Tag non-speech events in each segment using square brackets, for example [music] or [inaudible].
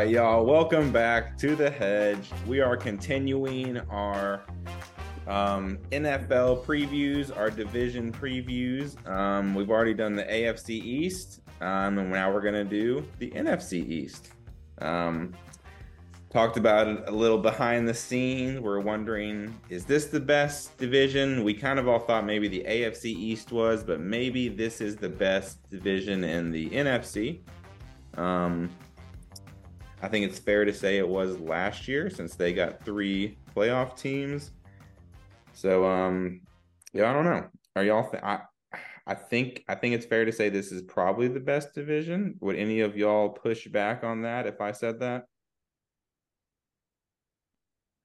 right, y'all. Welcome back to the Hedge. We are continuing our um, NFL previews, our division previews. Um, we've already done the AFC East, um, and now we're gonna do the NFC East. Um, talked about it a little behind the scenes. We're wondering, is this the best division? We kind of all thought maybe the AFC East was, but maybe this is the best division in the NFC. I think it's fair to say it was last year since they got three playoff teams. So, um, yeah, I don't know. Are y'all? Th- I, I think I think it's fair to say this is probably the best division. Would any of y'all push back on that if I said that?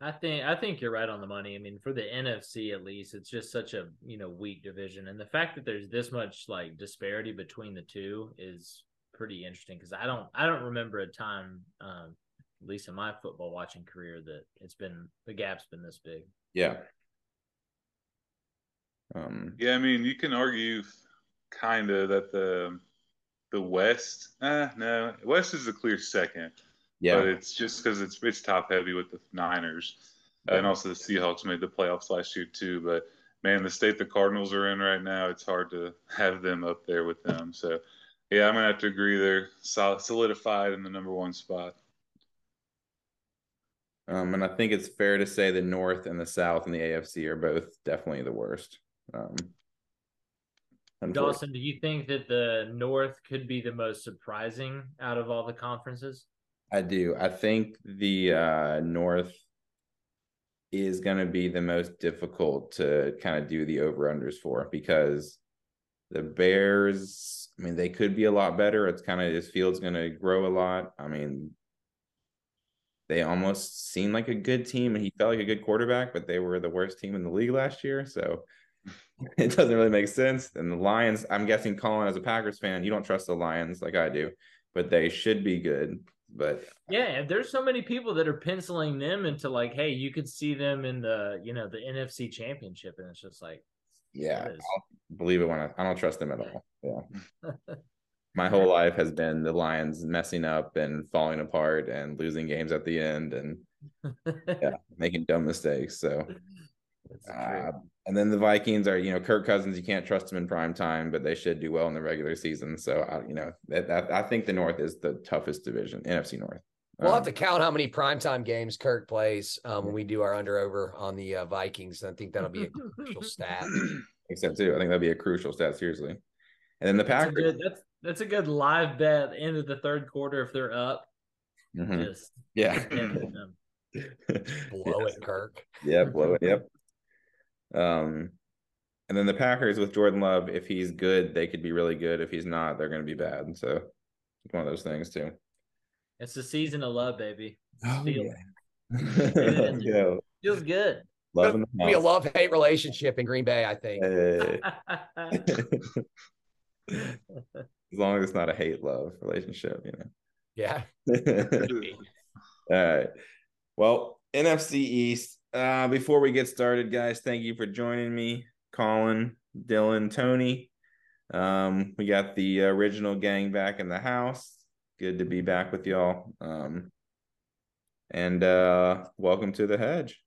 I think I think you're right on the money. I mean, for the NFC at least, it's just such a you know weak division, and the fact that there's this much like disparity between the two is pretty interesting because I don't I don't remember a time, um, at least in my football watching career, that it's been the gap's been this big. Yeah. Um, yeah, I mean, you can argue kind of that the the West, eh, no, West is a clear second. Yeah, but it's just because it's it's top heavy with the Niners, yeah. and also the Seahawks made the playoffs last year too. But man, the state the Cardinals are in right now, it's hard to [laughs] have them up there with them. So yeah, I'm gonna have to agree they're solidified in the number one spot. Um, and I think it's fair to say the North and the South and the AFC are both definitely the worst. Um, Dawson, do you think that the North could be the most surprising out of all the conferences? I do. I think the uh, North is going to be the most difficult to kind of do the over unders for because the Bears, I mean, they could be a lot better. It's kind of this field's going to grow a lot. I mean, they almost seem like a good team and he felt like a good quarterback, but they were the worst team in the league last year. So [laughs] it doesn't really make sense. And the Lions, I'm guessing Colin as a Packers fan, you don't trust the Lions like I do, but they should be good. But yeah, there's so many people that are penciling them into like, hey, you could see them in the you know the NFC Championship, and it's just like, yeah, believe it when I, I don't trust them at all. Yeah. [laughs] My whole life has been the Lions messing up and falling apart and losing games at the end and [laughs] yeah, making dumb mistakes. So uh, and then the Vikings are, you know, Kirk Cousins. You can't trust them in prime time, but they should do well in the regular season. So, I, you know, that, that, I think the North is the toughest division, NFC North. We'll um, have to count how many primetime games Kirk plays um, when we do our under over on the uh, Vikings. I think that'll be a crucial [laughs] stat. Except too, I think that'll be a crucial stat. Seriously, and then the Packers. That's a good, that's, that's a good live bet. End of the third quarter if they're up. Mm-hmm. Just yeah. [laughs] blow yes. it, Kirk. Yeah, blow it. Yep. Um, and then the Packers with Jordan Love, if he's good, they could be really good. If he's not, they're going to be bad. So it's one of those things too. It's the season of love, baby. Oh, Feel [laughs] yeah. Feels good. Love be a love hate relationship in Green Bay, I think. Hey. [laughs] as long as it's not a hate love relationship, you know. Yeah. [laughs] All right. Well, NFC East, uh, before we get started, guys, thank you for joining me, Colin, Dylan, Tony. Um, we got the original gang back in the house. Good to be back with y'all. Um, and uh, welcome to the hedge.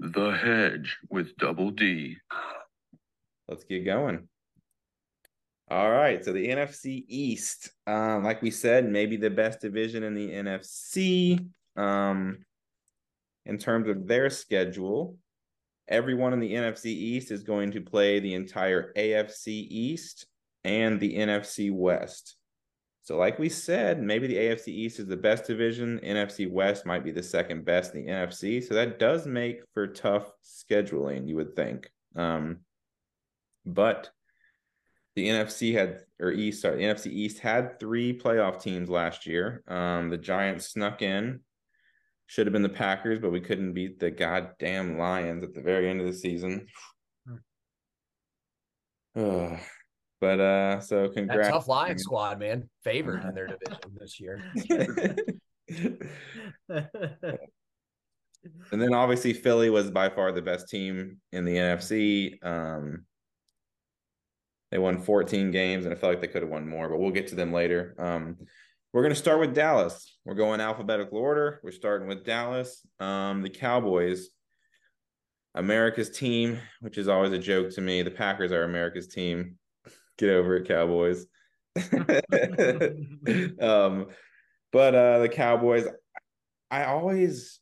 The hedge with double D. Let's get going. All right, so the NFC East, um, like we said, maybe the best division in the NFC. Um, in terms of their schedule, everyone in the NFC East is going to play the entire AFC East and the NFC West. So, like we said, maybe the AFC East is the best division. NFC West might be the second best in the NFC. So that does make for tough scheduling, you would think. Um, but the NFC had or East, sorry, the NFC East had three playoff teams last year. Um, the Giants snuck in should have been the Packers, but we couldn't beat the goddamn Lions at the very end of the season. Hmm. [sighs] but uh, so congrats. That tough Lion squad, man, favored in their [laughs] division this year. [laughs] and then obviously Philly was by far the best team in the NFC. Um, they won 14 games, and I felt like they could have won more, but we'll get to them later. Um, we're going to start with Dallas. We're going alphabetical order. We're starting with Dallas. Um, the Cowboys, America's team, which is always a joke to me. The Packers are America's team. Get over it, Cowboys. [laughs] um, but uh, the Cowboys, I always,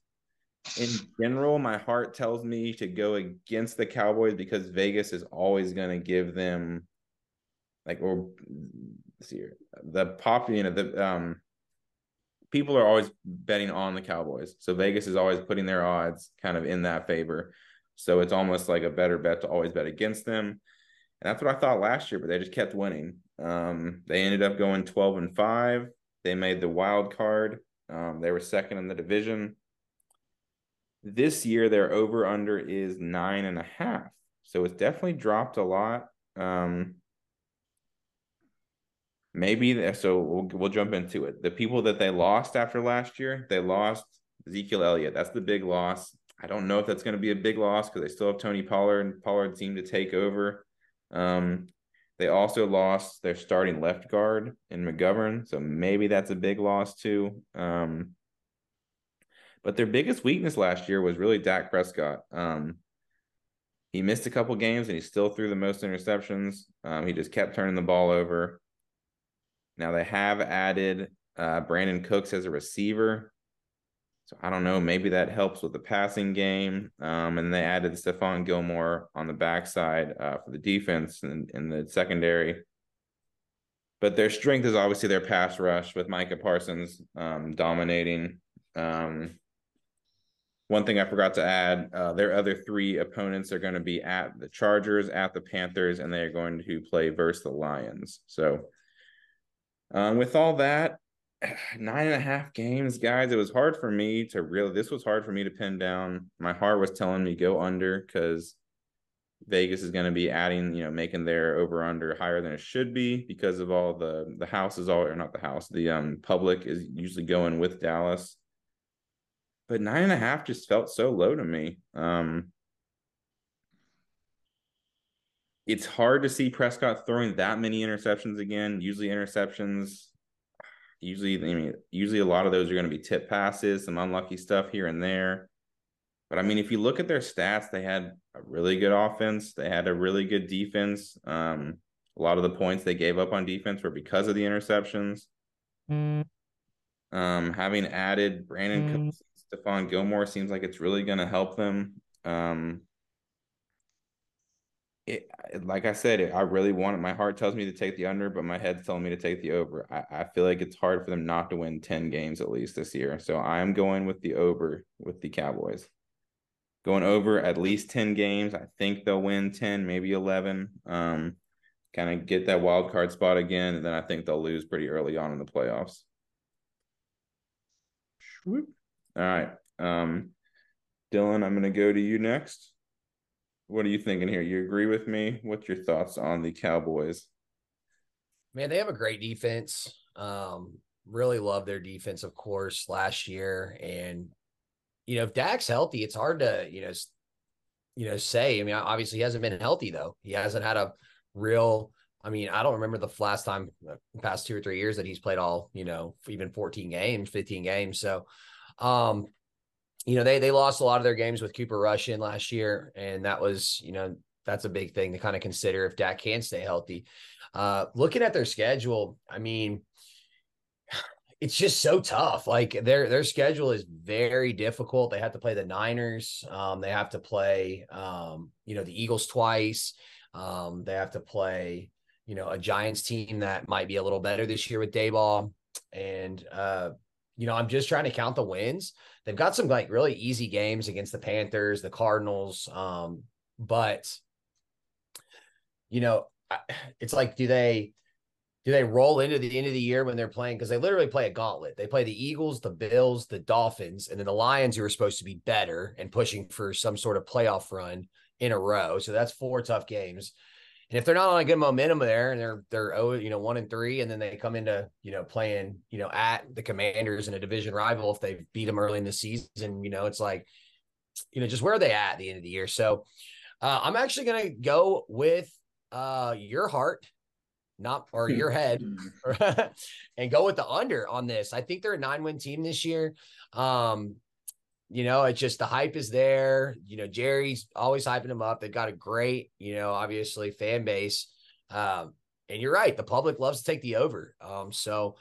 in general, my heart tells me to go against the Cowboys because Vegas is always going to give them, like, or see here, the pop, you know, the um, people are always betting on the Cowboys, so Vegas is always putting their odds kind of in that favor. So it's almost like a better bet to always bet against them. And that's what I thought last year, but they just kept winning. Um, they ended up going 12 and 5. They made the wild card. Um, they were second in the division. This year, their over under is nine and a half. So it's definitely dropped a lot. Um, maybe so we'll, we'll jump into it. The people that they lost after last year, they lost Ezekiel Elliott. That's the big loss. I don't know if that's going to be a big loss because they still have Tony Pollard and Pollard seemed to take over. Um, they also lost their starting left guard in McGovern, so maybe that's a big loss too. Um, but their biggest weakness last year was really Dak Prescott. Um, he missed a couple games and he still threw the most interceptions. Um, he just kept turning the ball over. Now they have added uh, Brandin Cooks as a receiver. So I don't know. Maybe that helps with the passing game. Um, and they added Stephon Gilmore on the backside uh, for the defense and in the secondary. But their strength is obviously their pass rush with Micah Parsons um, dominating. Um, one thing I forgot to add: uh, their other three opponents are going to be at the Chargers, at the Panthers, and they are going to play versus the Lions. So, um, with all that, [sighs] nine and a half games, guys. It was hard for me to really. This was hard for me to pin down. My heart was telling me go under because Vegas is going to be adding, you know, making their over under higher than it should be because of all the the house is all or not the house. The um public is usually going with Dallas, but nine and a half just felt so low to me. Um, it's hard to see Prescott throwing that many interceptions again. Usually interceptions Usually, I mean, usually a lot of those are going to be tip passes, some unlucky stuff here and there. But I mean, if you look at their stats, they had a really good offense. They had a really good defense. Um, a lot of the points they gave up on defense were because of the interceptions. Mm. Um, having added Brandon mm. Cooks, Stephon Gilmore seems like it's really going to help them. Um, it, like I said, it, I really want it. My heart tells me to take the under, but my head's telling me to take the over. I, I feel like it's hard for them not to win 10 games at least this year. So I'm going with the over with the Cowboys. Going over at least 10 games. I think they'll win 10, maybe 11. Um, kind of get that wild card spot again. And then I think they'll lose pretty early on in the playoffs. All right. Um, Dylan, I'm going to go to you next what are you thinking here? You agree with me? What's your thoughts on the Cowboys? Man, they have a great defense. Um, really love their defense, of course, last year. And you know, if Dak's healthy, it's hard to you know, you know, say. I mean, obviously he hasn't been healthy though. He hasn't had a real. I mean, I don't remember the last time, uh, past two or three years that he's played all you know, even 14 games, 15 games. So, um, you know, they they lost a lot of their games with Cooper Rush in last year, and that was, you know, that's a big thing to kind of consider if Dak can stay healthy. Uh, looking at their schedule, I mean, [sighs] it's just so tough. Like their their schedule is very difficult. They have to play the Niners. Um, they have to play, um, you know, the Eagles twice. Um, they have to play, you know, a Giants team that might be a little better this year with Daboll. And uh, you know, I'm just trying to count the wins. They've got some like really easy games against the Panthers, the Cardinals. Um, but you know, it's like, do they do they roll into the end of the year when they're playing? Because they literally play a gauntlet. They play the Eagles, the Bills, the Dolphins, and then the Lions, who are supposed to be better and pushing for some sort of playoff run in a row. So that's four tough games. And if they're not on a good momentum there and they're they're oh you know one and three and then they come into you know playing you know at the Commanders in a division rival if they beat them early in the season you know it's like you know just where are they at, at the end of the year so uh, I'm actually gonna go with uh, your heart not or your head, [laughs] and go with the under on this. I think they're a nine win team this year. Um, you know, it's just the hype is there. You know, Jerry's always hyping them up. They've got a great, you know, obviously fan base. Um, and you're right, the public loves to take the over. Um, so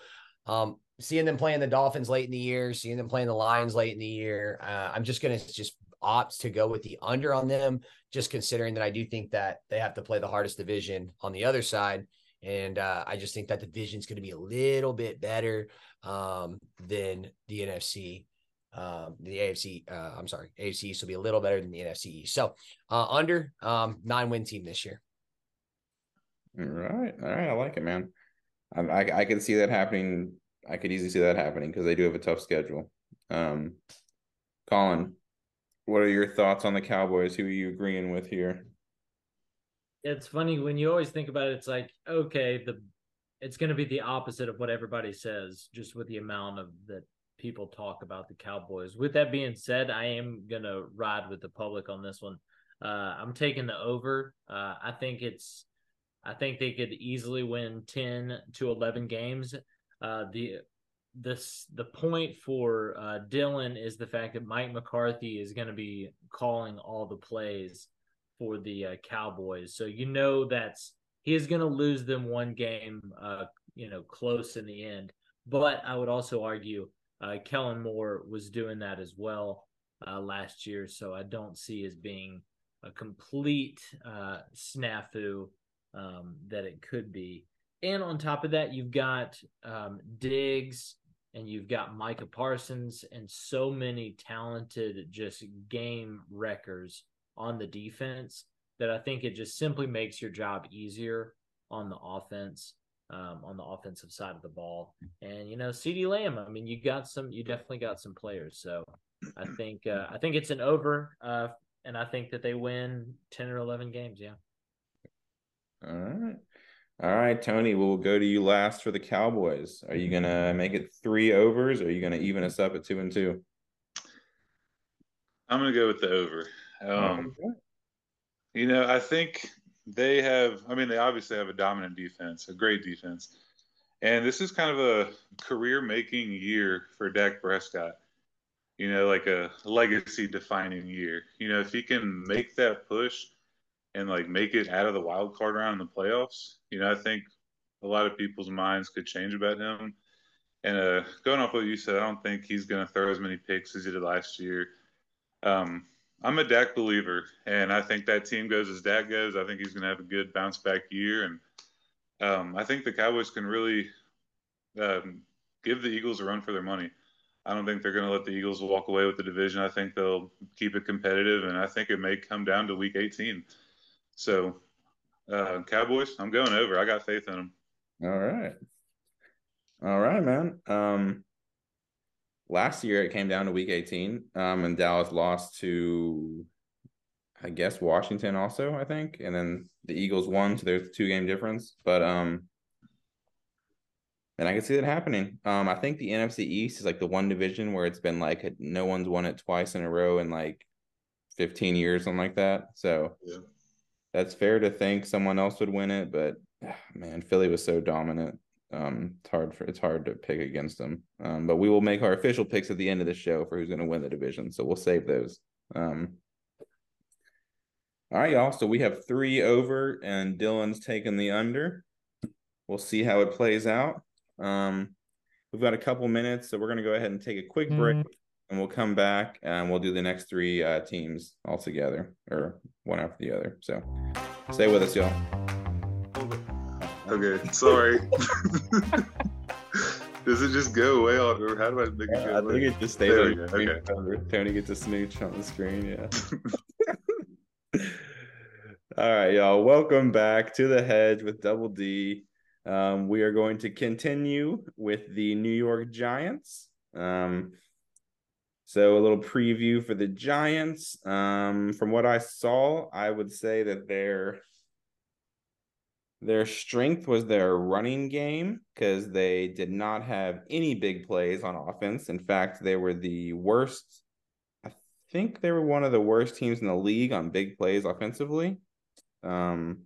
um, seeing them playing the Dolphins late in the year, seeing them playing the Lions late in the year, uh, I'm just going to just opt to go with the under on them, just considering that I do think that they have to play the hardest division on the other side. And uh, I just think that division is going to be a little bit better um, than the NFC. Um, the AFC, uh, I'm sorry, AFC East will be a little better than the NFC East. So uh, under um, nine win team this year. All right, all right, I like it, man. I I, I can see that happening I could easily see that happening because they do have a tough schedule. Um, Colin, what are your thoughts on the Cowboys? Who are you agreeing with here? It's funny when you always think about it. It's like okay, the it's going to be the opposite of what everybody says, just with the amount of that people talk about the Cowboys. With that being said, I am to ride with the public on this one. Uh, I'm taking the over. Uh, I think it's, I think they could easily win ten to eleven games. Uh, the this the point for uh, Dylan is the fact that Mike McCarthy is going to be calling all the plays for the uh, Cowboys, so you know that's he is going to lose them one game, uh, you know, close in the end. But I would also argue uh, Kellen Moore was doing that as well uh, last year, so I don't see as being a complete uh, snafu um, that it could be. And on top of that, you've got um, Diggs and you've got Micah Parsons and so many talented just game wreckers on the defense that I think it just simply makes your job easier on the offense, um, on the offensive side of the ball. And you know, CeeDee Lamb, I mean, you got some, you definitely got some players. So I think, uh, I think it's an over, uh, and I think that they win ten or eleven games. Yeah. All right. All right, Tony, we'll go to you last for the Cowboys. Are you gonna make it three overs or are you gonna even us up at two and two? I'm gonna go with the over. Um, okay. You know, I think they have. I mean, they obviously have a dominant defense, a great defense, and this is kind of a career-making year for Dak Prescott. You know, like a legacy-defining year. You know, if he can make that push and like make it out of the wild card round in the playoffs, you know, I think a lot of people's minds could change about him. And uh, going off what you said, I don't think he's going to throw as many picks as he did last year. Um, I'm a Dak believer, and I think that team goes as Dak goes. I think he's going to have a good bounce back year, and um, I think the Cowboys can really um, give the Eagles a run for their money. I don't think they're going to let the Eagles walk away with the division. I think they'll keep it competitive, and I think it may come down to Week 18. So uh, Cowboys, I'm going over. I got faith in them. All right. All right, man. Um, last year it came down to week 18, um, and Dallas lost to, I guess, Washington also, I think. And then the Eagles won, so there's a two game difference. But, um, and I can see that happening. Um, I think the NFC East is like the one division where it's been like no one's won it twice in a row in like 15 years, something like that. So, yeah that's fair to think someone else would win it, but man, Philly was so dominant. Um, it's hard for it's hard to pick against them. Um, but we will make our official picks at the end of the show for who's going to win the division. So we'll save those. Um, all right, y'all. So we have three over, and Dylan's taking the under. We'll see how it plays out. Um, we've got a couple minutes, so we're going to go ahead and take a quick break. Mm-hmm and we'll come back and we'll do the next three uh, teams all together or one after the other. So stay with us, y'all. Okay, sorry. [laughs] Does it just go away on, or how do I make it go I think it just stays on the screen. Okay. Tony gets a snooch on the screen. Yeah. [laughs] all right, y'all. Welcome back to the hedge with Double D. Um, we are going to continue with the New York Giants. Um, so a little preview for the Giants. Um, from what I saw, I would say that their their strength was their running game because they did not have any big plays on offense. In fact, they were the worst. I think they were one of the worst teams in the league on big plays offensively. Um,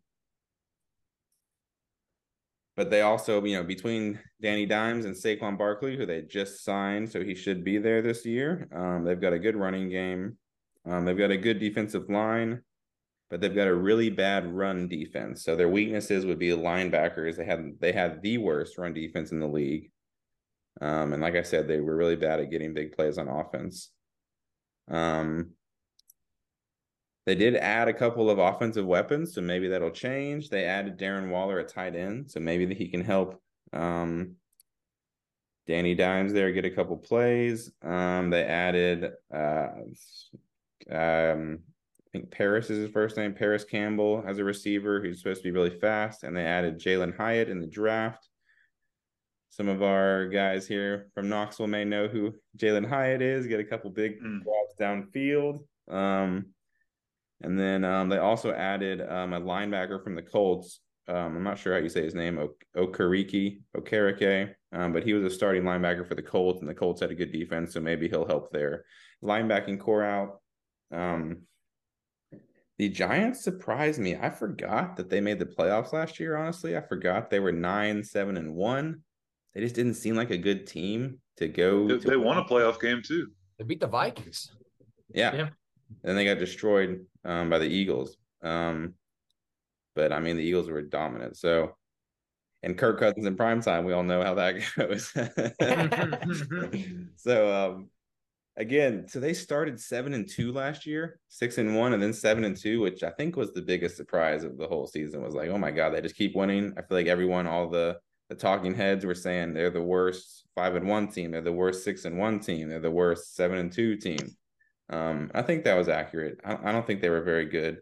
but they also, you know, between Danny Dimes and Saquon Barkley, who they just signed, so he should be there this year. Um, they've got a good running game. Um, they've got a good defensive line, but they've got a really bad run defense. So their weaknesses would be linebackers. They had they had the worst run defense in the league. Um, and like I said, they were really bad at getting big plays on offense. Um, they did add a couple of offensive weapons, so maybe that'll change. They added Darren Waller at tight end, so maybe he can help um, Danny Dimes there get a couple plays. Um, they added, uh, um, think Paris is his first name, Parris Campbell as a receiver who's supposed to be really fast, and they added Jalin Hyatt in the draft. Some of our guys here from Knoxville may know who Jalin Hyatt is. Get a couple big mm. drops downfield. Um, and then um, they also added um, a linebacker from the Colts. Um, I'm not sure how you say his name, Okereke, Okereke, um, but he was a starting linebacker for the Colts, and the Colts had a good defense, so maybe he'll help their linebacking core out. Um, the Giants surprised me. I forgot that they made the playoffs last year. Honestly, I forgot they were nine, seven, and one. They just didn't seem like a good team to go. They, to they won a playoff game too. They beat the Vikings. Yeah. yeah. And they got destroyed um, by the Eagles. Um, but I mean, the Eagles were dominant. So, and Kirk Cousins in prime time, we all know how that [laughs] goes. [laughs] [laughs] so, um, again, so they started seven and two last year, six and one, and then seven and two, which I think was the biggest surprise of the whole season. Was like, oh my god, they just keep winning. I feel like everyone, all the the talking heads were saying they're the worst five and one team, they're the worst six and one team, they're the worst seven and two team. Um, I think that was accurate. I, I, don't think they were very good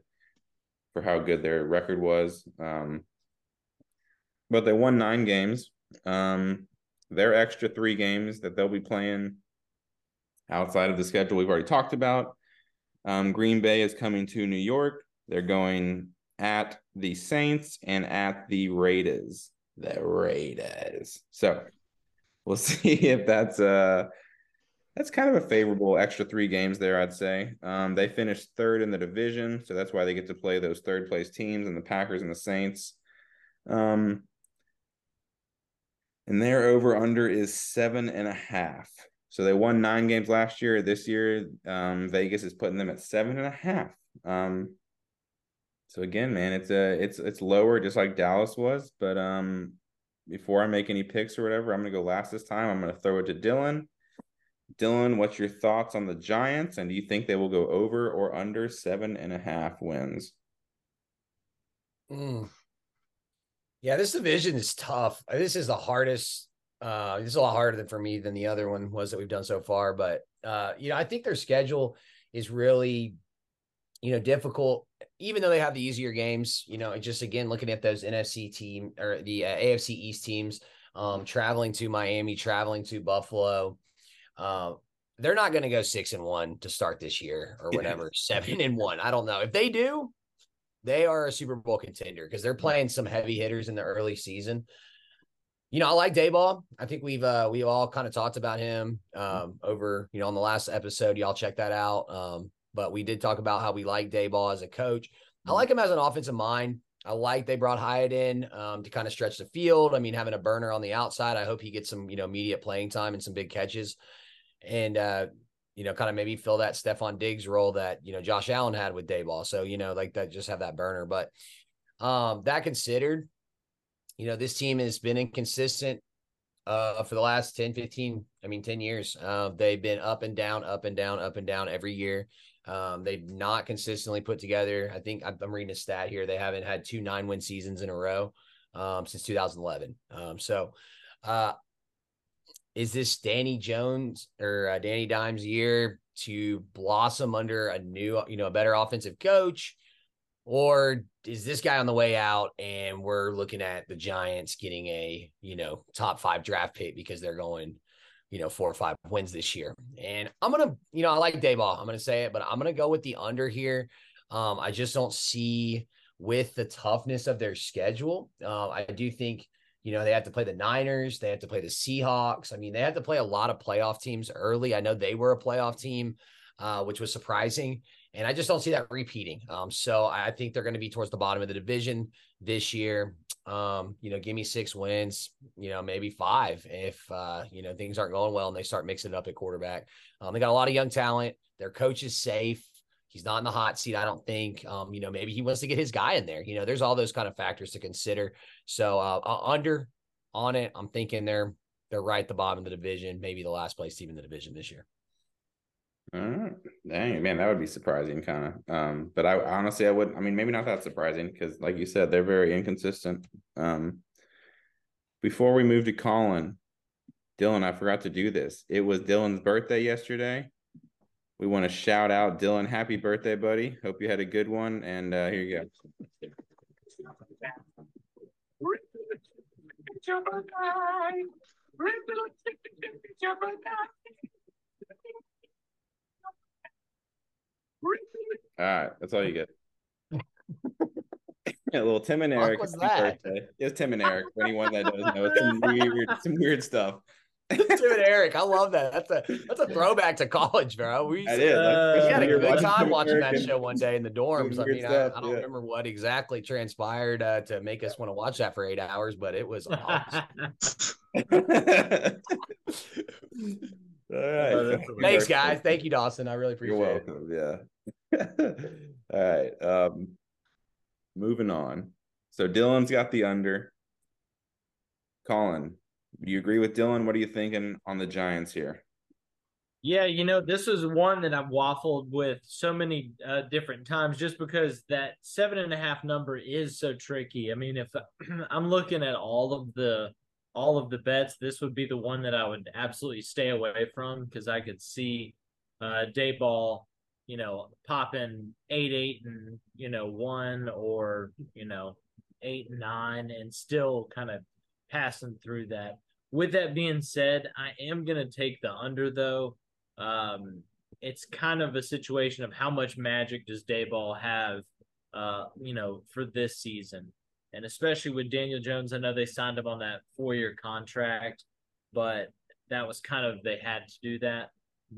for how good their record was. Um, but they won nine games. Um, their extra three games that they'll be playing outside of the schedule we've already talked about. Um, Green Bay is coming to New York. They're going at the Saints and at the Raiders. The Raiders. So we'll [laughs] see if that's uh that's kind of a favorable extra three games there, I'd say. Um, they finished third in the division, so that's why they get to play those third place teams and the Packers and the Saints. Um, and their over under is seven and a half. So they won nine games last year. This year, um, Vegas is putting them at seven and a half. Um, so again, man, it's a it's it's lower, just like Dallas was. But um, before I make any picks or whatever, I'm gonna go last this time. I'm gonna throw it to Dylan. Dylan, what's your thoughts on the Giants? And do you think they will go over or under seven and a half wins? Mm. Yeah, this division is tough. This is the hardest. Uh, this is a lot harder than for me than the other one was that we've done so far. But uh, you know, I think their schedule is really, you know, difficult. Even though they have the easier games, you know, just again looking at those NFC team or the uh, AFC East teams, um, traveling to Miami, traveling to Buffalo, uh, they're not going to go six and one to start this year or whatever, [laughs] seven and one. I don't know. If they do, they are a Super Bowl contender because they're playing some heavy hitters in the early season. You know, I like Daboll. I think we've uh we all kind of talked about him um over, you know, on the last episode. Y'all check that out. Um, but we did talk about how we like Daboll as a coach. I like him as an offensive mind. I like they brought Hyatt in um, to kind of stretch the field. I mean, having a burner on the outside, I hope he gets some, you know, immediate playing time and some big catches and uh, you know, kind of maybe fill that Stefon Diggs role that you know Josh Allen had with Daboll. So you know, like that, just have that burner. But um, that considered, you know, this team has been inconsistent uh, for the last 10, 15, I mean, 10 years. Uh, they've been up and down, up and down, up and down every year. Um, they've not consistently put together. I think I'm reading a stat here. They haven't had two nine win seasons in a row um, since 2011. Um, so uh, is this Danny Jones or uh, Danny Dimes year to blossom under a new, you know, a better offensive coach? Or is this guy on the way out and we're looking at the Giants getting a, you know, top five draft pick because they're going, you know, four or five wins this year? And I'm to, you know, I like Daboll. I'm to say it, but I'm to go with the under here. Um, I just don't see with the toughness of their schedule. Uh, I do think you know, they had to play the Niners, they had to play the Seahawks. I mean, they had to play a lot of playoff teams early. I know they were a playoff team, uh, which was surprising. And I just don't see that repeating. Um, so I think they're going to be towards the bottom of the division this year. Um, you know, give me six wins, you know, maybe five if uh, you know things aren't going well and they start mixing it up at quarterback. Um, they got a lot of young talent. Their coach is safe. He's not in the hot seat, I don't think. Um, you know, maybe he wants to get his guy in there. You know, there's all those kind of factors to consider. So uh, under on it, I'm thinking they're they're right at the bottom of the division, maybe the last place team in the division this year. All right. Dang, man, that would be surprising, kind of. Um, but I honestly, I would. I mean, maybe not that surprising because, like you said, they're very inconsistent. Um, before we move to Colin, Dylan, I forgot to do this. It was Dylan's birthday yesterday. We want to shout out Dylan. Happy birthday, buddy. Hope you had a good one. And uh, here you go. All right, that's all you get. [laughs] [laughs] a little Tim and Eric. What was that? Birthday. It's Tim and Eric. For anyone that doesn't know, it's some [laughs] weird, some weird stuff. Tim and Eric, I love that. That's a that's a throwback to college, bro. We, That is. Uh, we had a Weird good time watching Eric that show one day in the dorms. I mean, stuff, I, I don't yeah. remember what exactly transpired uh, to make us want to watch that for eight hours, but it was awesome. all right. that's Thanks, guys. Thank you, Dawson. I really appreciate You're it. welcome. Yeah. [laughs] All right. Um, moving on. So Dylan's got the under. Colin, do you agree with Dylan? What are you thinking on the Giants here? Yeah, you know, this is one that I've waffled with so many uh, different times just because that seven and a half number is so tricky. I mean, if [clears throat] I'm looking at all of the all of the bets, this would be the one that I would absolutely stay away from because I could see uh Daboll, you know, popping eight eight and you know one or you know eight and nine and still kind of passing through that. With that being said, I am gonna take the under though. Um, it's kind of a situation of how much magic does Daboll have, uh, you know, for this season, and especially with Daniel Jones. I know they signed him on that four-year contract, but that was kind of they had to do that.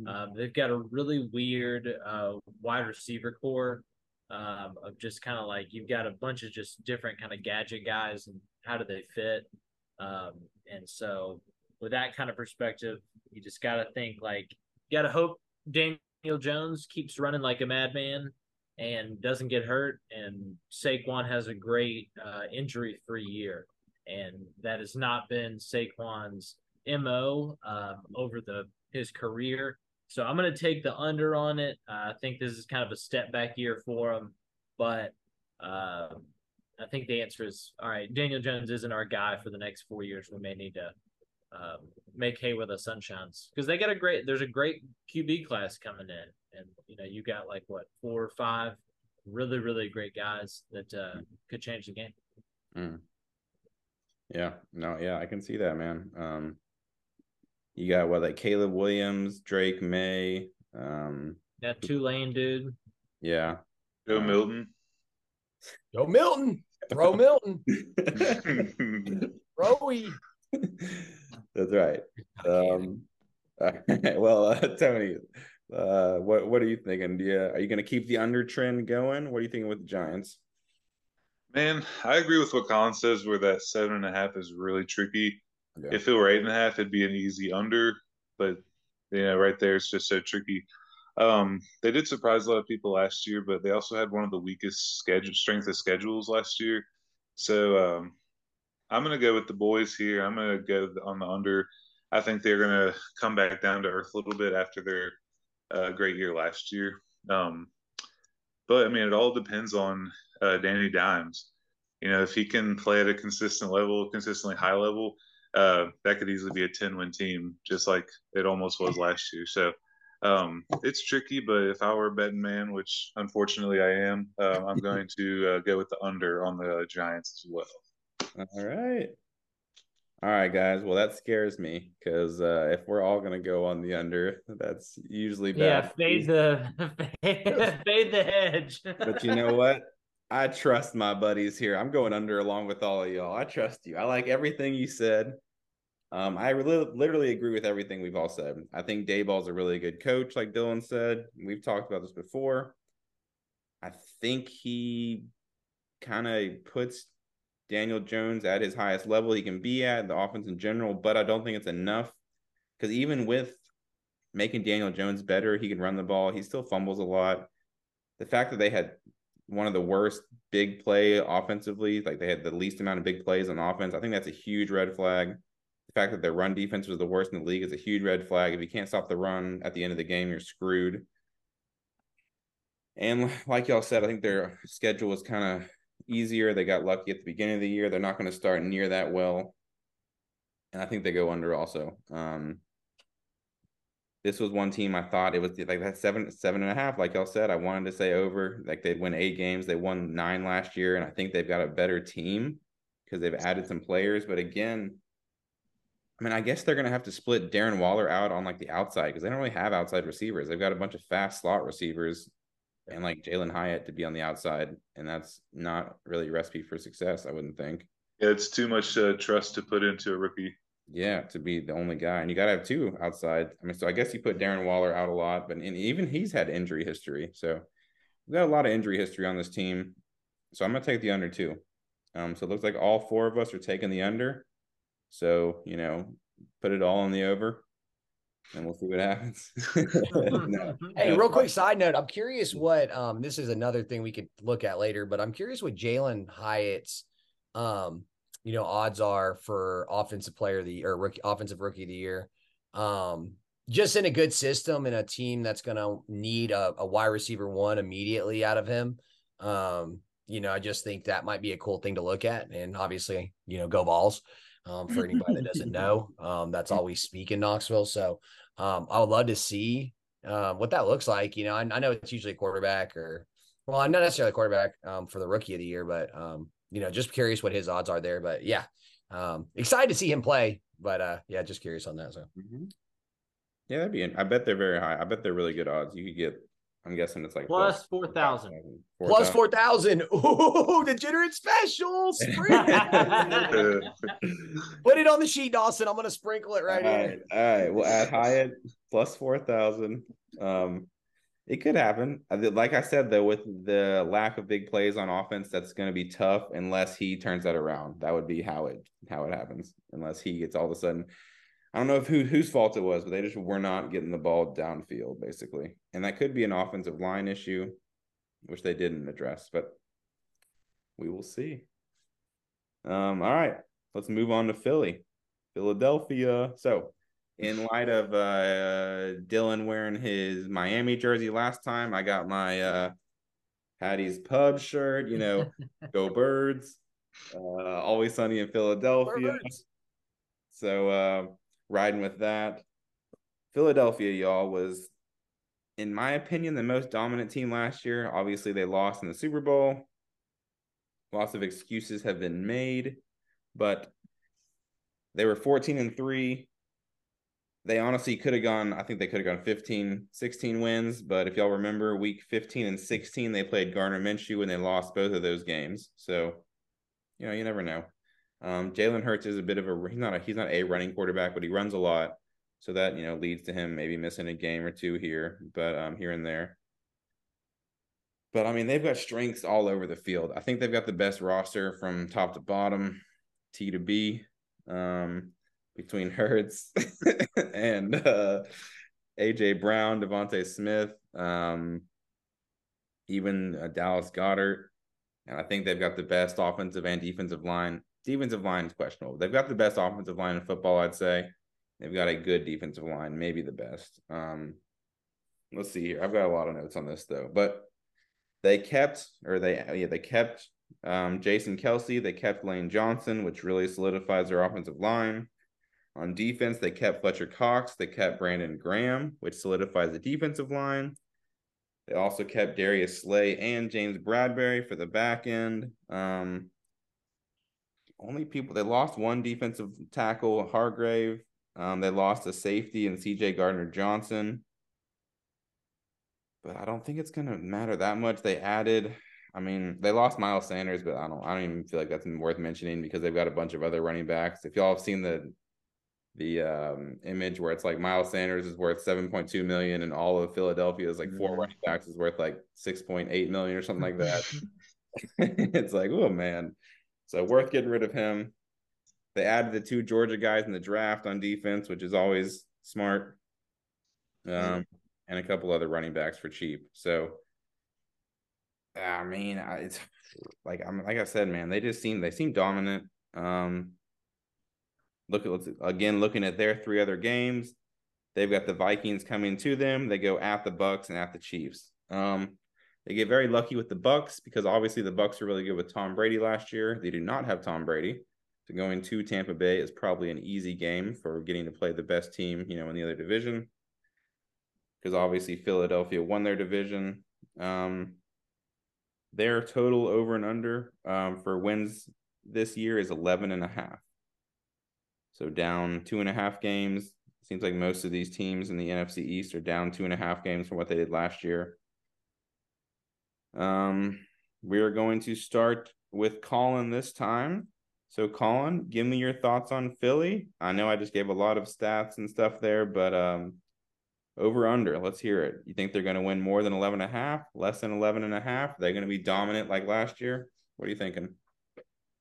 Um, they've got a really weird uh, wide receiver core um, of just kind of like you've got a bunch of just different kind of gadget guys and how do they fit. Um, and so, with that kind of perspective, you just got to think like you got to hope Daniel Jones keeps running like a madman and doesn't get hurt, and Saquon has a great uh, injury-free year, and that has not been Saquon's mo um, over the his career. So I'm going to take the under on it. Uh, I think this is kind of a step back year for them, but uh, I think the answer is all right. Daniel Jones isn't our guy for the next four years. We may need to um, make hay with the sunshines because they got a great. There's a great QB class coming in, and you know you got like what four or five really really great guys that uh, could change the game. Mm. Yeah, no, yeah, I can see that, man. Um, you got what like Caleb Williams, Drake Maye, um, That Tulane dude. yeah. Joe Uh, Milton. Go Milton. Throw [laughs] Milton. [laughs] Rowie. That's right. Um, all right. [laughs] Well, uh, Tony, uh, what what are you thinking? Do you, are you going to keep the under trend going? What are you thinking with the Giants? Man, I agree with what Colin says where that seven and a half is really tricky. Yeah. If it were eight and a half, it'd be an easy under, but yeah, right there it's just so tricky. Um, they did surprise a lot of people last year, but they also had one of the weakest schedule strength of schedules last year. So um, I'm gonna go with the boys here. I'm gonna go on the under. I think they're gonna come back down to earth a little bit after their uh, great year last year. Um, but I mean, it all depends on uh, Danny Dimes. You know, if he can play at a consistent level, consistently high level, uh, that could easily be a 10 win team, just like it almost was last year. So um, it's tricky, but if I were a betting man, which unfortunately I am, uh, I'm [laughs] going to uh, go with the under on the Giants as well. All right. All right, guys. Well, that scares me because uh, if we're all going to go on the under, that's usually bad. Yeah, bad. fade the [laughs] fade the hedge. but you know what? I trust my buddies here. I'm going under along with all of y'all. I trust you. I like everything you said. Um, I really, literally agree with everything we've all said. I think Daboll's a really good coach, like Dylan said. We've talked about this before. I think he kind of puts Daniel Jones at his highest level he can be at, the offense in general, but I don't think it's enough. Because even with making Daniel Jones better, he can run the ball. He still fumbles a lot. The fact that they had one of the worst big play offensively, like they had the least amount of big plays on offense, I think that's a huge red flag. The fact that their run defense was the worst in the league is a huge red flag. If you can't stop the run at the end of the game, you're screwed. And like y'all said, I think their schedule was kind of easier. They got lucky at the beginning of the year. They're not going to start near that well. And I think they go under also. Um, this was one team I thought it was like that seven seven and a half. Like y'all said, I wanted to say over. Like they'd win eight games. They won nine last year, and I think they've got a better team because they've added some players. But again, I mean, I guess they're gonna have to split Darren Waller out on like the outside because they don't really have outside receivers. They've got a bunch of fast slot receivers and like Jalin Hyatt to be on the outside, and that's not really a recipe for success. I wouldn't think. Yeah, it's too much uh, trust to put into a rookie. Yeah, to be the only guy, and you got to have two outside. I mean, so I guess you put Darren Waller out a lot, but even he's had injury history. So we got a lot of injury history on this team. So I'm gonna take the under two. Um, so it looks like all four of us are taking the under. So you know, put it all on the over, and we'll see what happens. [laughs] no. Hey, real quick side note: I'm curious what um this is another thing we could look at later, but I'm curious what Jalin Hyatt's um you know odds are for offensive player of the year or rookie offensive rookie of the year. Um, just in a good system in a team that's going to need a, a, wide receiver one immediately out of him. Um, you know, I just think that might be a cool thing to look at, and obviously, you know, go balls. Um, for anybody that doesn't know, [laughs] um, that's all we speak in Knoxville. So, um, I would love to see uh, what that looks like. You know, I, I, know it's usually a quarterback or, well, I'm not necessarily a quarterback um, for the rookie of the year, but um, you know, just curious what his odds are there. But yeah, um, excited to see him play. But uh, yeah, just curious on that. So. Mm-hmm. Yeah, that'd be. I bet they're very high. I bet they're really good odds. You could get. I'm guessing it's like plus four thousand. Plus four thousand. [laughs] Ooh, degenerate special. [laughs] Put it on the sheet, Dawson. I'm gonna sprinkle it right all here. Right, all right. We'll add Hyatt plus four thousand. Um, it could happen. Like I said, though, with the lack of big plays on offense, that's going to be tough unless he turns that around. That would be how it how it happens. Unless he gets all of a sudden, I don't know if who whose fault it was, but they just were not getting the ball downfield, basically, and that could be an offensive line issue, which they didn't address. But we will see. Um. All right, let's move on to Philly, Philadelphia. So in light of uh, Dylan wearing his Miami jersey last time, I got my uh, Paddy's Pub shirt. You know, [laughs] go Birds! Uh, always sunny in Philadelphia. So uh, riding with that. Philadelphia, y'all, was, in my opinion, the most dominant team last year. Obviously, they lost in the Super Bowl. Lots of excuses have been made, but they were 14 and 3 they honestly could have gone i think they could have gone 15 16 wins but if y'all remember week 15 and 16 they played gardner minshew and they lost both of those games. So you know you never know. Um, jalen hurts is a bit of a he's not a he's not a running quarterback but he runs a lot. So that you know leads to him maybe missing a game or two here but um here and there. But i mean they've got strengths all over the field. I think they've got the best roster from top to bottom t to b. Um between Hurts [laughs] and uh, AJ Brown, DeVonta Smith, um, even uh, Dallas Goedert. And I think they've got the best offensive and defensive line. Defensive line is questionable. They've got the best offensive line in football, I'd say. They've got a good defensive line, maybe the best. Um, let's see here. I've got a lot of notes on this though, but they kept or they yeah they kept um, Jason Kelce. They kept Lane Johnson, which really solidifies their offensive line. On defense, they kept Fletcher Cox. They kept Brandon Graham, which solidifies the defensive line. They also kept Darius Slay and James Bradberry for the back end. Um, only people they lost one defensive tackle, Hargrave. Um, they lost a safety and CJ Gardner Johnson. But I don't think it's gonna matter that much. They added, I mean, they lost Miles Sanders, but I don't I don't even feel like that's worth mentioning because they've got a bunch of other running backs. If y'all have seen the the um, image where it's like Miles Sanders is worth 7.2 million and all of Philadelphia is like four mm-hmm. running backs is worth like 6.8 million or something like that. [laughs] [laughs] it's like, oh man. So worth getting rid of him. They added the two Georgia guys in the draft on defense, which is always smart. Um, and a couple other running backs for cheap. So I mean, it's like I'm like I said, man, they just seem they seem dominant. Um look at again looking at their three other games. They've got the Vikings coming to them. They go at the Bucks and at the Chiefs. Um, they get very lucky with the Bucks because obviously the Bucks are really good with Tom Brady last year. They do not have Tom Brady. So going to Tampa Bay is probably an easy game for getting to play the best team, you know, in the other division. Because obviously Philadelphia won their division. Um, their total over and under um, for wins this year is 11 and a half. So down two and a half games. Seems like most of these teams in the NFC East are down two and a half games from what they did last year. Um, we are going to start with Colin this time. So, Colin, give me your thoughts on Philly. I know I just gave a lot of stats and stuff there, but um, over under, let's hear it. You think they're going to win more than 11 and a half, less than 11 and a half? They're going to be dominant like last year? What are you thinking?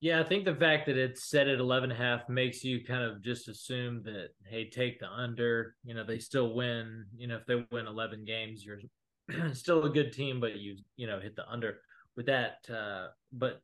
Yeah, I think the fact that it's set at 11 and a half makes you kind of just assume that, hey, take the under. You know, they still win. You know, if they win 11 games, you're [clears throat] still a good team, but you, you know, hit the under with that. Uh, but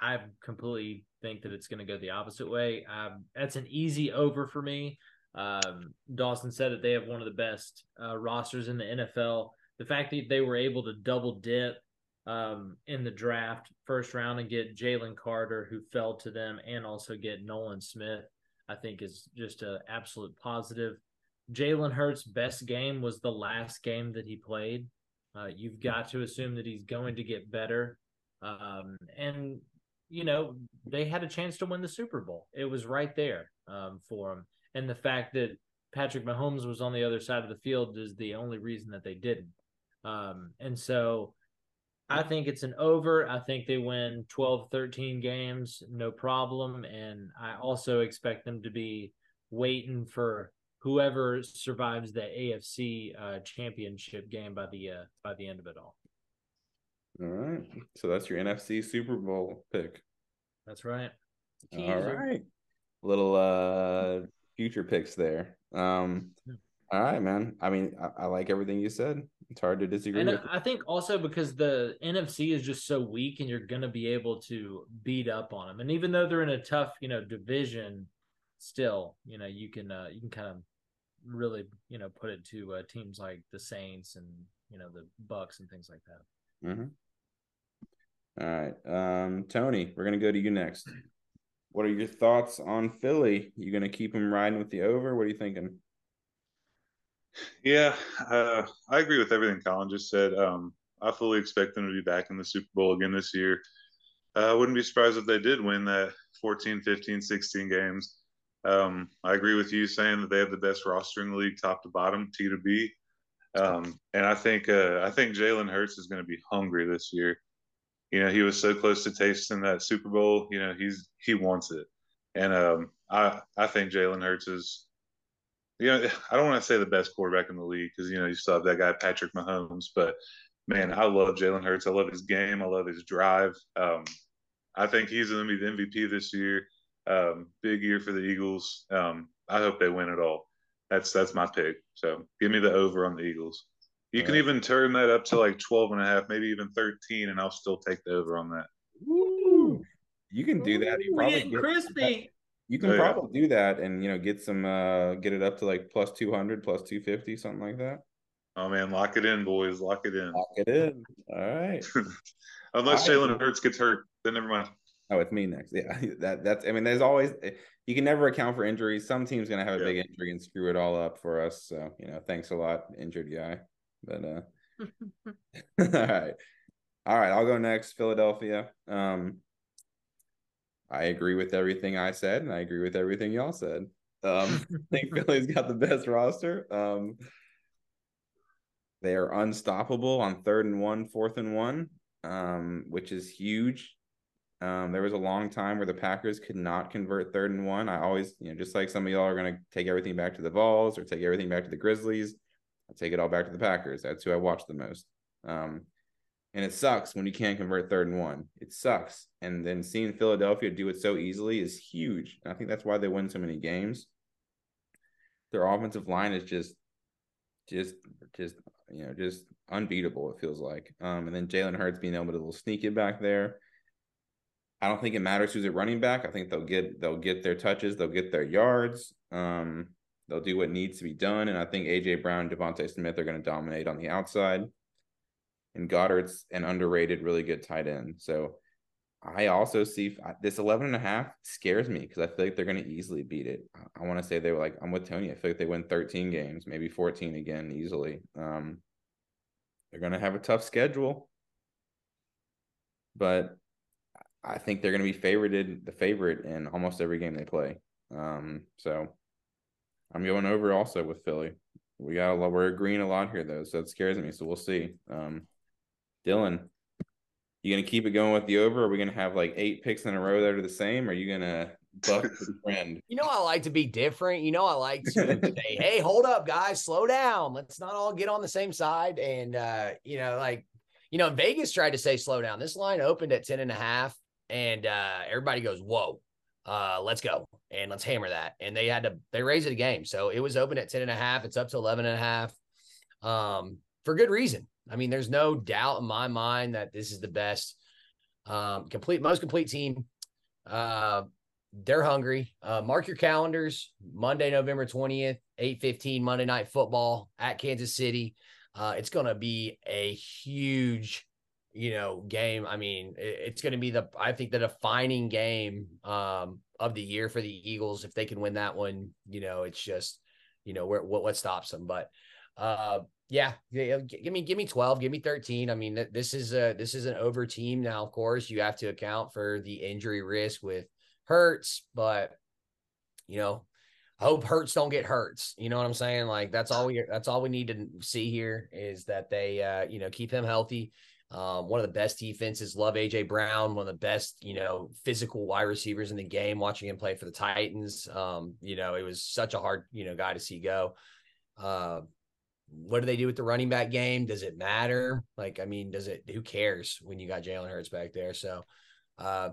I completely think that it's going to go the opposite way. Um, that's an easy over for me. Um, Dawson said that they have one of the best uh, rosters in the NFL. The fact that they were able to double dip um, in the draft first round and get Jalen Carter, who fell to them, and also get Nolan Smith, I think is just an absolute positive. Jalen Hurts' best game was the last game that he played. Uh, you've got to assume that he's going to get better. Um, and, you know, they had a chance to win the Super Bowl. It was right there um, for them. And the fact that Patrick Mahomes was on the other side of the field is the only reason that they didn't. Um, and so I think it's an over. I think they win 12, 13 games, no problem. And I also expect them to be waiting for whoever survives the AFC uh, championship game by the uh, by the end of it all. All right. So that's your NFC Super Bowl pick. That's right. All right. Little uh future picks there. Um all right, man. I mean, I, I like everything you said. It's hard to disagree. And I think also because the NFC is just so weak, and you're going to be able to beat up on them. And even though they're in a tough, you know, division, still, you know, you can uh, you can kind of really, you know, put it to uh, teams like the Saints and you know the Bucks and things like that. Mm-hmm. All right, um, Tony, we're gonna go to you next. What are your thoughts on Philly? You gonna keep them riding with the over? What are you thinking? Yeah, uh, I agree with everything Colin just said. Um, I fully expect them to be back in the Super Bowl again this year. Uh, I wouldn't be surprised if they did win that 14, 15, 16 games. Um, I agree with you saying that they have the best roster in the league, top to bottom, T to B. Um, and I think uh, I think Jalen Hurts is going to be hungry this year. You know, he was so close to tasting that Super Bowl. You know, he's he wants it, and um, I I think Jalen Hurts is you know, I don't want to say the best quarterback in the league because you know you still have that guy Patrick Mahomes, but man, I love Jalen Hurts. I love his game. I love his drive. Um, I think he's going to be the MVP this year. Um, big year for the Eagles. Um, I hope they win it all. That's that's my pick. So give me the over on the Eagles. You all can right. even turn that up to like 12 and a half, maybe even 13, and I'll still take the over on that. Woo. You can do that. You probably get crispy. You can oh, probably yeah. do that and you know get some uh get it up to like plus 200 plus 250 something like that. Oh man, lock it in boys, lock it in. Lock it in. All right. [laughs] Unless Jalen Hurts gets hurt, then never mind. Oh, it's me next. Yeah, [laughs] that that's. I mean, there's always you can never account for injuries. Some team's gonna have a yeah. big injury and screw it all up for us. So you know, thanks a lot, injured guy. But uh, [laughs] all right, all right. I'll go next. Philadelphia. Um, I agree with everything I said, and I agree with everything y'all said. Um, [laughs] I think Philly's got the best roster. Um, they are unstoppable on third and one, fourth and one, um, which is huge. Um, there was a long time where the Packers could not convert third and one. I always, you know, just like some of y'all are going to take everything back to the Vols or take everything back to the Grizzlies, I take it all back to the Packers. That's who I watch the most. Um, and it sucks when you can't convert third and one. It sucks. And then seeing Philadelphia do it so easily is huge. And I think that's why they win so many games. Their offensive line is just, just, just, you know, just unbeatable. It feels like. Um, and then Jalen Hurts being able to sneak it back there. I don't think it matters who's at running back. I think they'll get they'll get their touches, they'll get their yards. Um, they'll do what needs to be done, and I think AJ Brown, DeVonta Smith are going to dominate on the outside and Goedert's an underrated, really good tight end. So I also see this 11 and a half scares me because I feel like they're going to easily beat it. I want to say they were like, I'm with Tony. I feel like they win 13 games, maybe 14 again easily. Um, they're going to have a tough schedule, but I think they're going to be favorited, the favorite in almost every game they play. Um, so I'm going over also with Philly. We got a lot, we're agreeing a lot here though, so it scares me. So we'll see. Um, Dylan, you gonna keep it going with the over? Or are we gonna have like eight picks in a row that are the same? Or are you gonna buck for the friend? [laughs] You know, I like to be different. You know, I like to say, [laughs] "Hey, hold up, guys, slow down. Let's not all get on the same side." And uh, you know, like you know, Vegas tried to say slow down. This line opened at 10 and a half, and uh, everybody goes, "Whoa." Uh, let's go and let's hammer that. And they had to they raised it a game. So it was open at 10 and a half. It's up to 11 and a half. Um, for good reason. I mean, there's no doubt in my mind that this is the best, um, complete, most complete team. Uh, they're hungry. Uh, mark your calendars. Monday, November 20th, 8:15 Monday Night Football at Kansas City. Uh, it's going to be a huge, you know, game. I mean, it, it's going to be the I think the defining game um, of the year for the Eagles. If they can win that one, you know, it's just, you know, where what what stops them. But uh, yeah, give me give me 12, give me 13. I mean, this is a this is an over team now. Of course, you have to account for the injury risk with Hurts, but you know, I hope Hurts don't get Hurts. You know what I'm saying? Like that's all we that's all we need to see here is that they uh, you know, keep him healthy. Um, one of the best defenses. Love AJ Brown, one of the best, you know, physical wide receivers in the game. Watching him play for the Titans, um, you know, it was such a hard, you know, guy to see go. Uh, what do they do with the running back game? Does it matter? Like, I mean, does it? Who cares when you got Jalen Hurts back there? So, uh,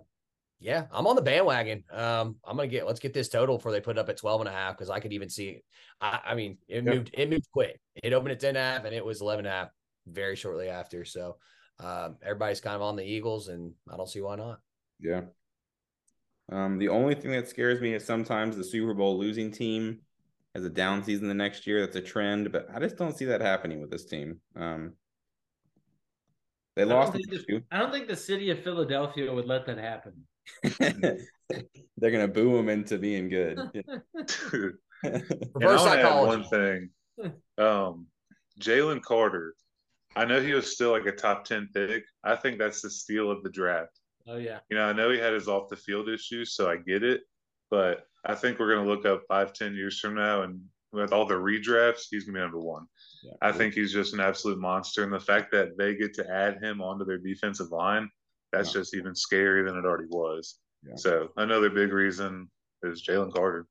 yeah, I'm on the bandwagon. Um, I'm gonna get let's get this total before they put it up at 12 and a half because I could even see. I, I mean, it yep. moved it moved quick. It opened at 10 and a half and it was 11 and a half very shortly after. So, um, everybody's kind of on the Eagles, and I don't see why not. Yeah. Um, the only thing that scares me is sometimes the Super Bowl losing team as a down season the next year. That's a trend, but I just don't see that happening with this team. Um, they I lost. Don't the, I don't think the city of Philadelphia would let that happen. [laughs] They're gonna boo him into being good. [laughs] Reverse psychology. One thing, um, Jalen Carter. I know he was still like a top ten pick. I think that's the steal of the draft. Oh yeah. You know, I know he had his off the field issues, so I get it. But I think we're going to look up five, ten years from now, and with all the redrafts, he's going to be number one. Yeah, I think he's just an absolute monster, and the fact that they get to add him onto their defensive line, that's yeah. just even scarier than it already was. Yeah. So another big reason is Jalen Carter.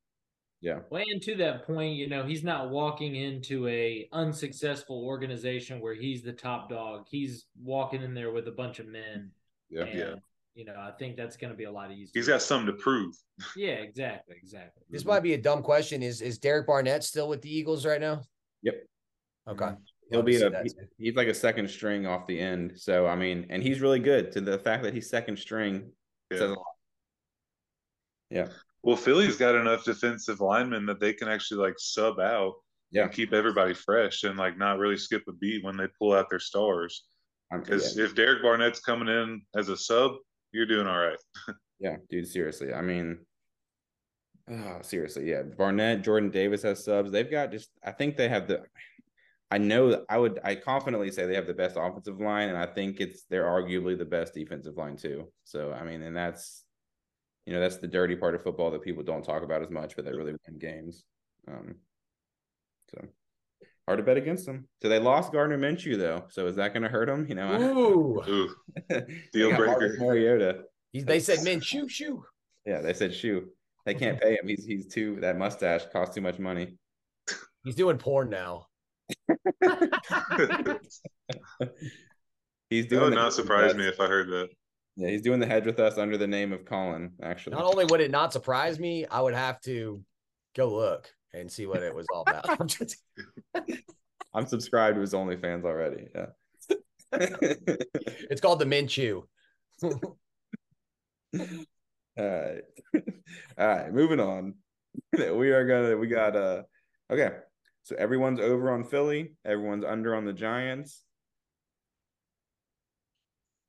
Yeah. Well, and to that point, you know, he's not walking into a unsuccessful organization where he's the top dog. He's walking in there with a bunch of men. Yeah. yeah you know, I think that's going to be a lot easier. He's got something to prove. yeah, exactly, exactly. This might be a dumb question. Is is Derek Barnett still with the Eagles right now? Yep. Okay. Mm-hmm. He'll be a he's like a second string off the end. So I mean, and he's really good. To the fact that he's second string yeah. Yeah. Well, Philly's got enough defensive linemen that they can actually like sub out yeah. and keep everybody fresh and like not really skip a beat when they pull out their stars. Because yeah. if Derek Barnett's coming in as a sub, you're doing all right. [laughs] yeah, dude. Seriously, I mean, oh, seriously, yeah. Barnett, Jordan Davis has subs. They've got just. I think they have the. I know I would. I confidently say they have the best offensive line, and I think it's they're arguably the best defensive line too. So I mean, and that's, you know, that's the dirty part of football that people don't talk about as much, but they really win games. Um, so hard to bet against them. So they lost Gardner Minshew though. So is that going to hurt them? You know, Ooh, Ooh. [laughs] deal breaker. Mariota. they said, "Men, shoo, shoo." Yeah, they said, "Shoo." They can't pay him. He's he's too that mustache costs too much money. He's doing porn now. [laughs] he's doing. That would not surprise me if I heard that. Yeah, he's doing the hedge with us under the name of Colin. Actually, not only would it not surprise me, I would have to go look and see what it was all about. [laughs] I'm subscribed to his OnlyFans already. Yeah. it's called the Minshew. [laughs] All right. [laughs] All right. Moving on. We are gonna we got uh okay. So everyone's over on Philly, everyone's under on the Giants.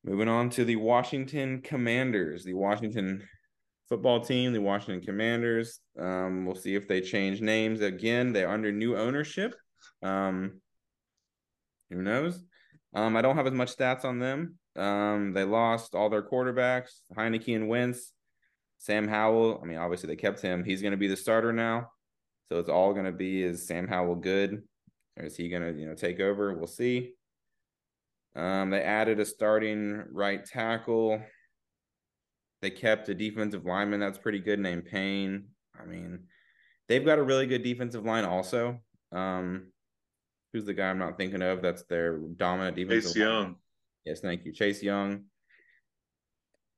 Moving on to the Washington Commanders, the Washington football team, the Washington Commanders. Um, we'll see if they change names again. They're under new ownership. Um, who knows? Um, I don't have as much stats on them. Um, they lost all their quarterbacks, Heinicke and Wentz. Sam Howell, I mean, obviously they kept him. He's going to be the starter now. So it's all going to be is Sam Howell good or is he going to, you know, take over? We'll see. Um, they added a starting right tackle. They kept a defensive lineman that's pretty good named Payne. I mean, they've got a really good defensive line also. Um, who's the guy I'm not thinking of? That's their dominant defensive. Chase Young. Yes, thank you, Chase Young.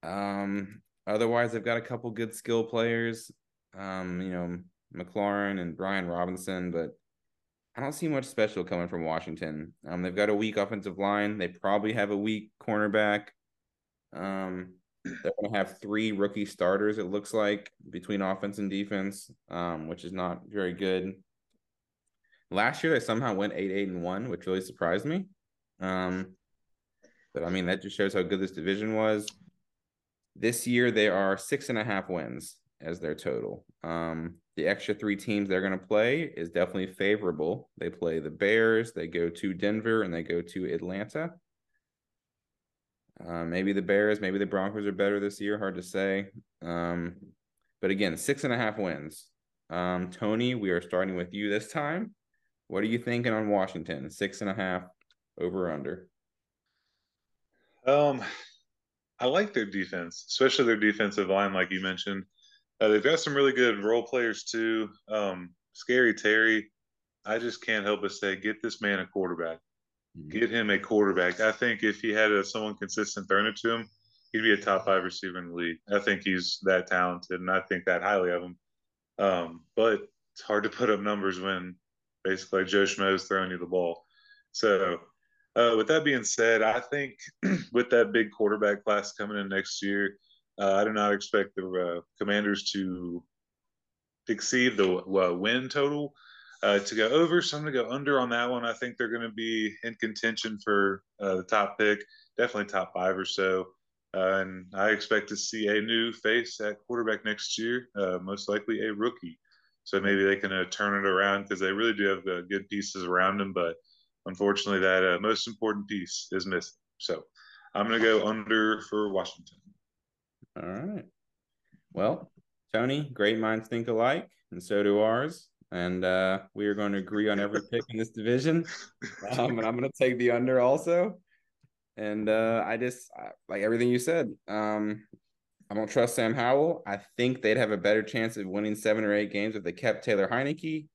Um, otherwise, they've got a couple good skill players. Um, you know, McLaurin and Brian Robinson, but I don't see much special coming from Washington. Um, they've got a weak offensive line. They probably have a weak cornerback. Um, they're going to have three rookie starters. It looks like between offense and defense, um, which is not very good. Last year they somehow went eight, eight, and one, which really surprised me. Um, but I mean that just shows how good this division was. This year they are six and a half wins as their total. Um, the extra three teams they're going to play is definitely favorable. They play the Bears, they go to Denver, and they go to Atlanta. Uh, maybe the Bears, maybe the Broncos are better this year. Hard to say. Um, but again, six and a half wins. Um, Tony, we are starting with you this time. What are you thinking on Washington? Six and a half over under. Um, I like their defense, especially their defensive line, like you mentioned. Uh, they've got some really good role players too. Um, Scary Terry, I just can't help but say, get this man a quarterback. Mm-hmm. Get him a quarterback. I think if he had a, someone consistent throwing it to him, he'd be a top five receiver in the league. I think he's that talented, and I think that highly of him. Um, but it's hard to put up numbers when basically Joe Schmo is throwing you the ball. So, uh, with that being said, I think [clears throat] with that big quarterback class coming in next year, uh, I do not expect the uh, Commanders to exceed the uh, win total uh, to go over. So I'm going to go under on that one. I think they're going to be in contention for uh, the top pick, definitely top five or so. Uh, and I expect to see a new face at quarterback next year, most likely a rookie. So maybe they can turn it around because they really do have good pieces around them. But unfortunately, that most important piece is missing. So I'm going to go under for Washington. All right. Well, Tony, great minds think alike, and so do ours. And uh, we are going to agree on every pick in this division. [laughs] Um, and I'm going to take the under also. And uh, I just like everything you said. Um, I don't trust Sam Howell. I think they'd have a better chance of winning seven or eight games if they kept Taylor Heinicke.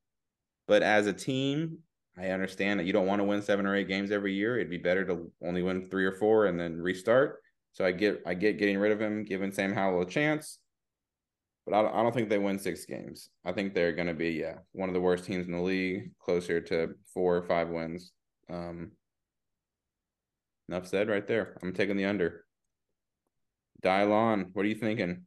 But as a team, I understand that you don't want to win seven or eight games every year. It'd be better to only win three or four and then restart. So I get I get getting rid of him, giving Sam Howell a chance. But I, I don't think they win six games. I think they're going to be yeah one of the worst teams in the league, closer to four or five wins. Um, enough said right there. I'm taking the under. Dylan, what are you thinking?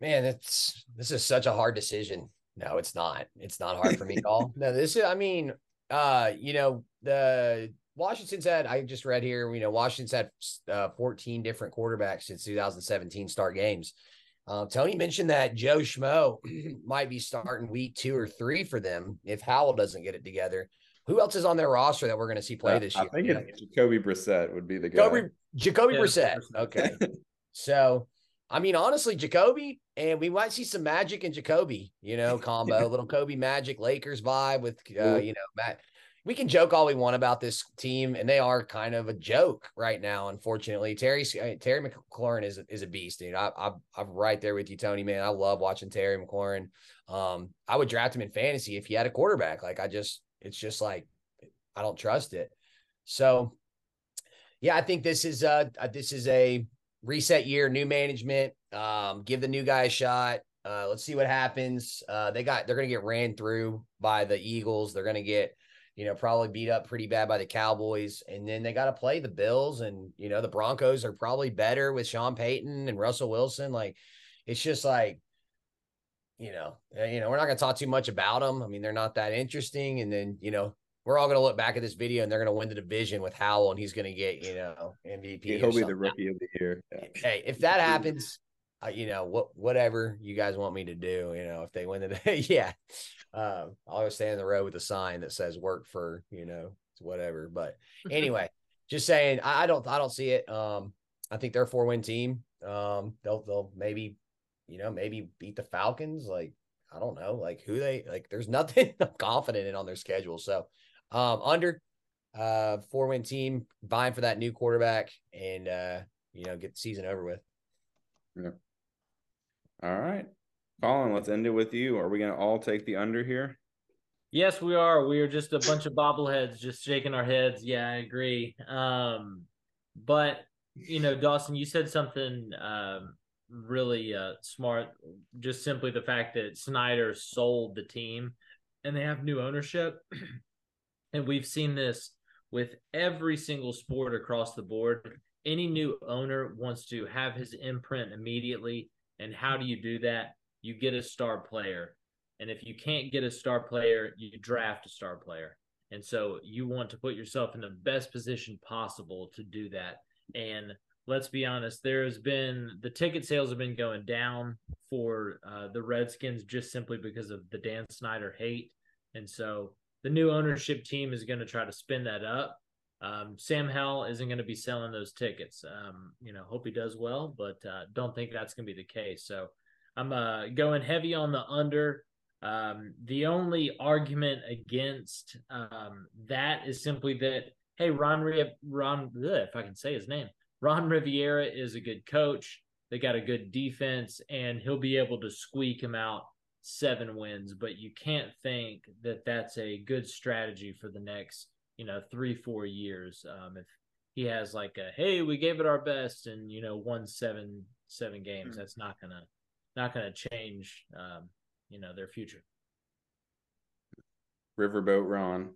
Man, it's this is such a hard decision. No, it's not. It's not hard for me at all. [laughs] No, this is. I mean, uh, you know, the Washington's had, I just read here, you know, Washington's had uh, 14 different quarterbacks since 2017 start games. Uh, Tony mentioned that Joe Schmo [clears throat] might be starting week two or three for them if Howell doesn't get it together. Who else is on their roster that we're going to see play this year? I think yeah. Jacoby Brissett would be the guy. Jacoby, Jacoby yeah, Brissett. Okay. [laughs] so, I mean, honestly, Jacoby, and we might see some magic in Jacoby, you know, [laughs] combo, little Kobe magic Lakers vibe with, uh, you know, Matt we can joke all we want about this team, and they are kind of a joke right now. Unfortunately, Terry Terry McLaurin is is a beast, dude. I, I I'm right there with you, Tony. Man, I love watching Terry McLaurin. Um, I would draft him in fantasy if he had a quarterback. Like I just, it's just like I don't trust it. So, yeah, I think this is uh this is a reset year, new management. Um, give the new guy a shot. Uh, let's see what happens. Uh, they got they're gonna get ran through by the Eagles. They're gonna get you know, probably beat up pretty bad by the Cowboys. And then they got to play the Bills. And, you know, the Broncos are probably better with Sean Payton and Russell Wilson. Like, it's just like, you know, eh, you know, we're not going to talk too much about them. I mean, they're not that interesting. And then, you know, we're all going to look back at this video and they're going to win the division with Howell and he's going to get, you know, MVP. He'll be the rookie of the year. Yeah. Hey, if that happens, uh, you know, what, whatever you guys want me to do, you know, if they win the day, [laughs] yeah, uh, I'll go stand in the road with a sign that says "work for," you know, whatever. But [laughs] anyway, just saying, I, I, don't, I don't see it. Um, I think they're a four win team. Um, they'll, they'll maybe, you know, maybe beat the Falcons. Like, I don't know, like who they like. There's [laughs] nothing I'm confident in on their schedule. So, um, under, uh, four win team, vying for that new quarterback, and uh, you know, get the season over with. Yeah. All right. Colin, let's end it with you. Are we going to all take the under here? Yes, we are. We are just a bunch of bobbleheads just shaking our heads. Yeah, I agree. Um, but you know, Dawson, you said something um, really uh, smart. Just simply the fact that Snyder sold the team, and they have new ownership, [clears throat] and we've seen this with every single sport across the board. Any new owner wants to have his imprint immediately, and how do you do that? you get a star player. And if you can't get a star player, you draft a star player. And so you want to put yourself in the best position possible to do that. And let's be honest, there has been the ticket sales have been going down for uh, the Redskins just simply because of the Dan Snyder hate. And so the new ownership team is going to try to spin that up. Um, Sam Howell isn't going to be selling those tickets. Um, you know, hope he does well, but uh, don't think that's going to be the case. So I'm uh, going heavy on the under. Um, the only argument against um, that is simply that hey, Ron Ron if I can say his name, Ron Rivera is a good coach. They got a good defense, and he'll be able to squeak him out seven wins. But you can't think that that's a good strategy for the next you know three four years. Um, if he has like a hey, we gave it our best, and you know won seven seven games, mm-hmm. that's not gonna not going to change, um, you know, their future. Riverboat Ron.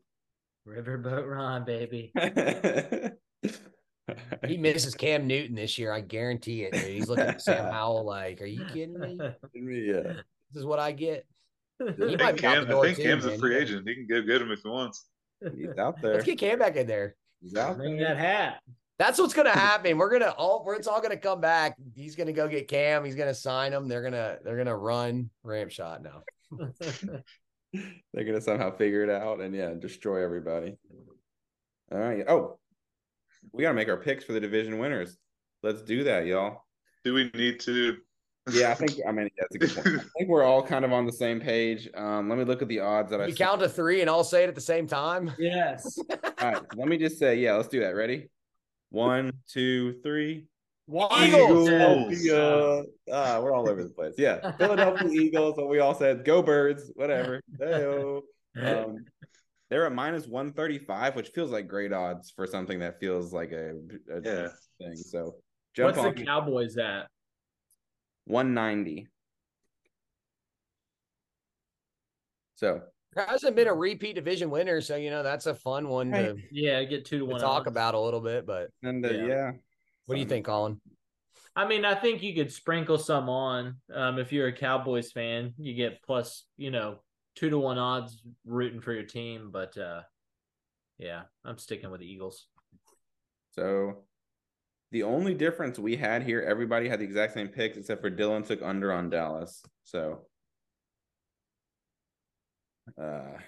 Riverboat Ron, baby. [laughs] he misses Cam Newton this year. I guarantee it. Dude. He's looking at Sam [laughs] Howell like, "Are you kidding me? yeah, this is what I get." [laughs] He might Cam, I think too, Cam's man. a free agent. He can get, get him if he wants. He's out [laughs] there. Let's get Cam back in there. He's out Bring there. that hat. That's what's gonna happen. We're gonna all it's all gonna come back. He's gonna go get Cam. He's gonna sign him. They're gonna they're gonna run ramp shot now. [laughs] they're gonna somehow figure it out and yeah, destroy everybody. All right. Oh, we gotta make our picks for the division winners. Let's do that, y'all. Do we need to? Yeah, I think. I mean, yeah, that's a good point. I think we're all kind of on the same page. Um, let me look at the odds that you I. You count to three and I'll say it at the same time. Yes. [laughs] all right. Let me just say, yeah, let's do that. Ready? One, two, three. Eagles. Eagles. Ah, we're all over the place. Yeah. Philadelphia Eagles. What we all said, go birds, whatever. Um, they're at minus 135, which feels like great odds for something that feels like a, a yeah. thing. So jump What's the Cowboys at? 190. So there hasn't been a repeat division winner, so you know that's a fun one to yeah get two to, to one talk about a little bit. But and uh, yeah. yeah. what do you think, Colin? I mean, I think you could sprinkle some on. Um, if you're a Cowboys fan, you get plus, you know, two to one odds rooting for your team. But uh, yeah, I'm sticking with the Eagles. So the only difference we had here, everybody had the exact same picks except for Dylan took under on Dallas. So uh,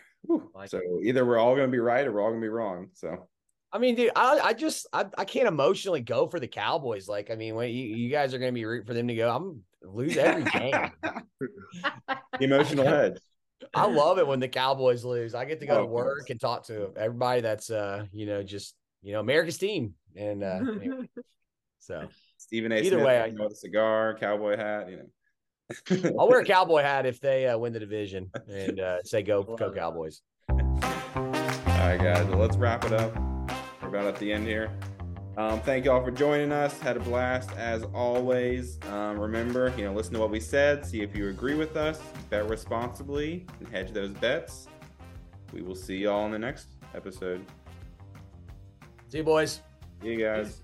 like so it. either we're all going to be right or we're all going to be wrong. So. I mean, dude, I, I just I, I can't emotionally go for the Cowboys. Like, I mean, when you, you guys are going to be rooting for them to go, I'm lose every game. [laughs] [laughs] Emotional hedge. I love it when the Cowboys lose. I get to go oh, to work and talk to everybody that's uh, you know, just you know, America's team. And uh [laughs] anyway, so Stephen A. Either Smith, way, I know the cigar, cowboy hat, you know. I'll wear a [laughs] cowboy hat if they uh, win the division and uh, say go go Cowboys. All right, guys. Well, let's wrap it up. We're about at the end here. Um, thank y'all for joining us. Had a blast as always. Um, remember, you know, listen to what we said, see if you agree with us, bet responsibly, and hedge those bets. We will see y'all in the next episode. See you, boys. You guys.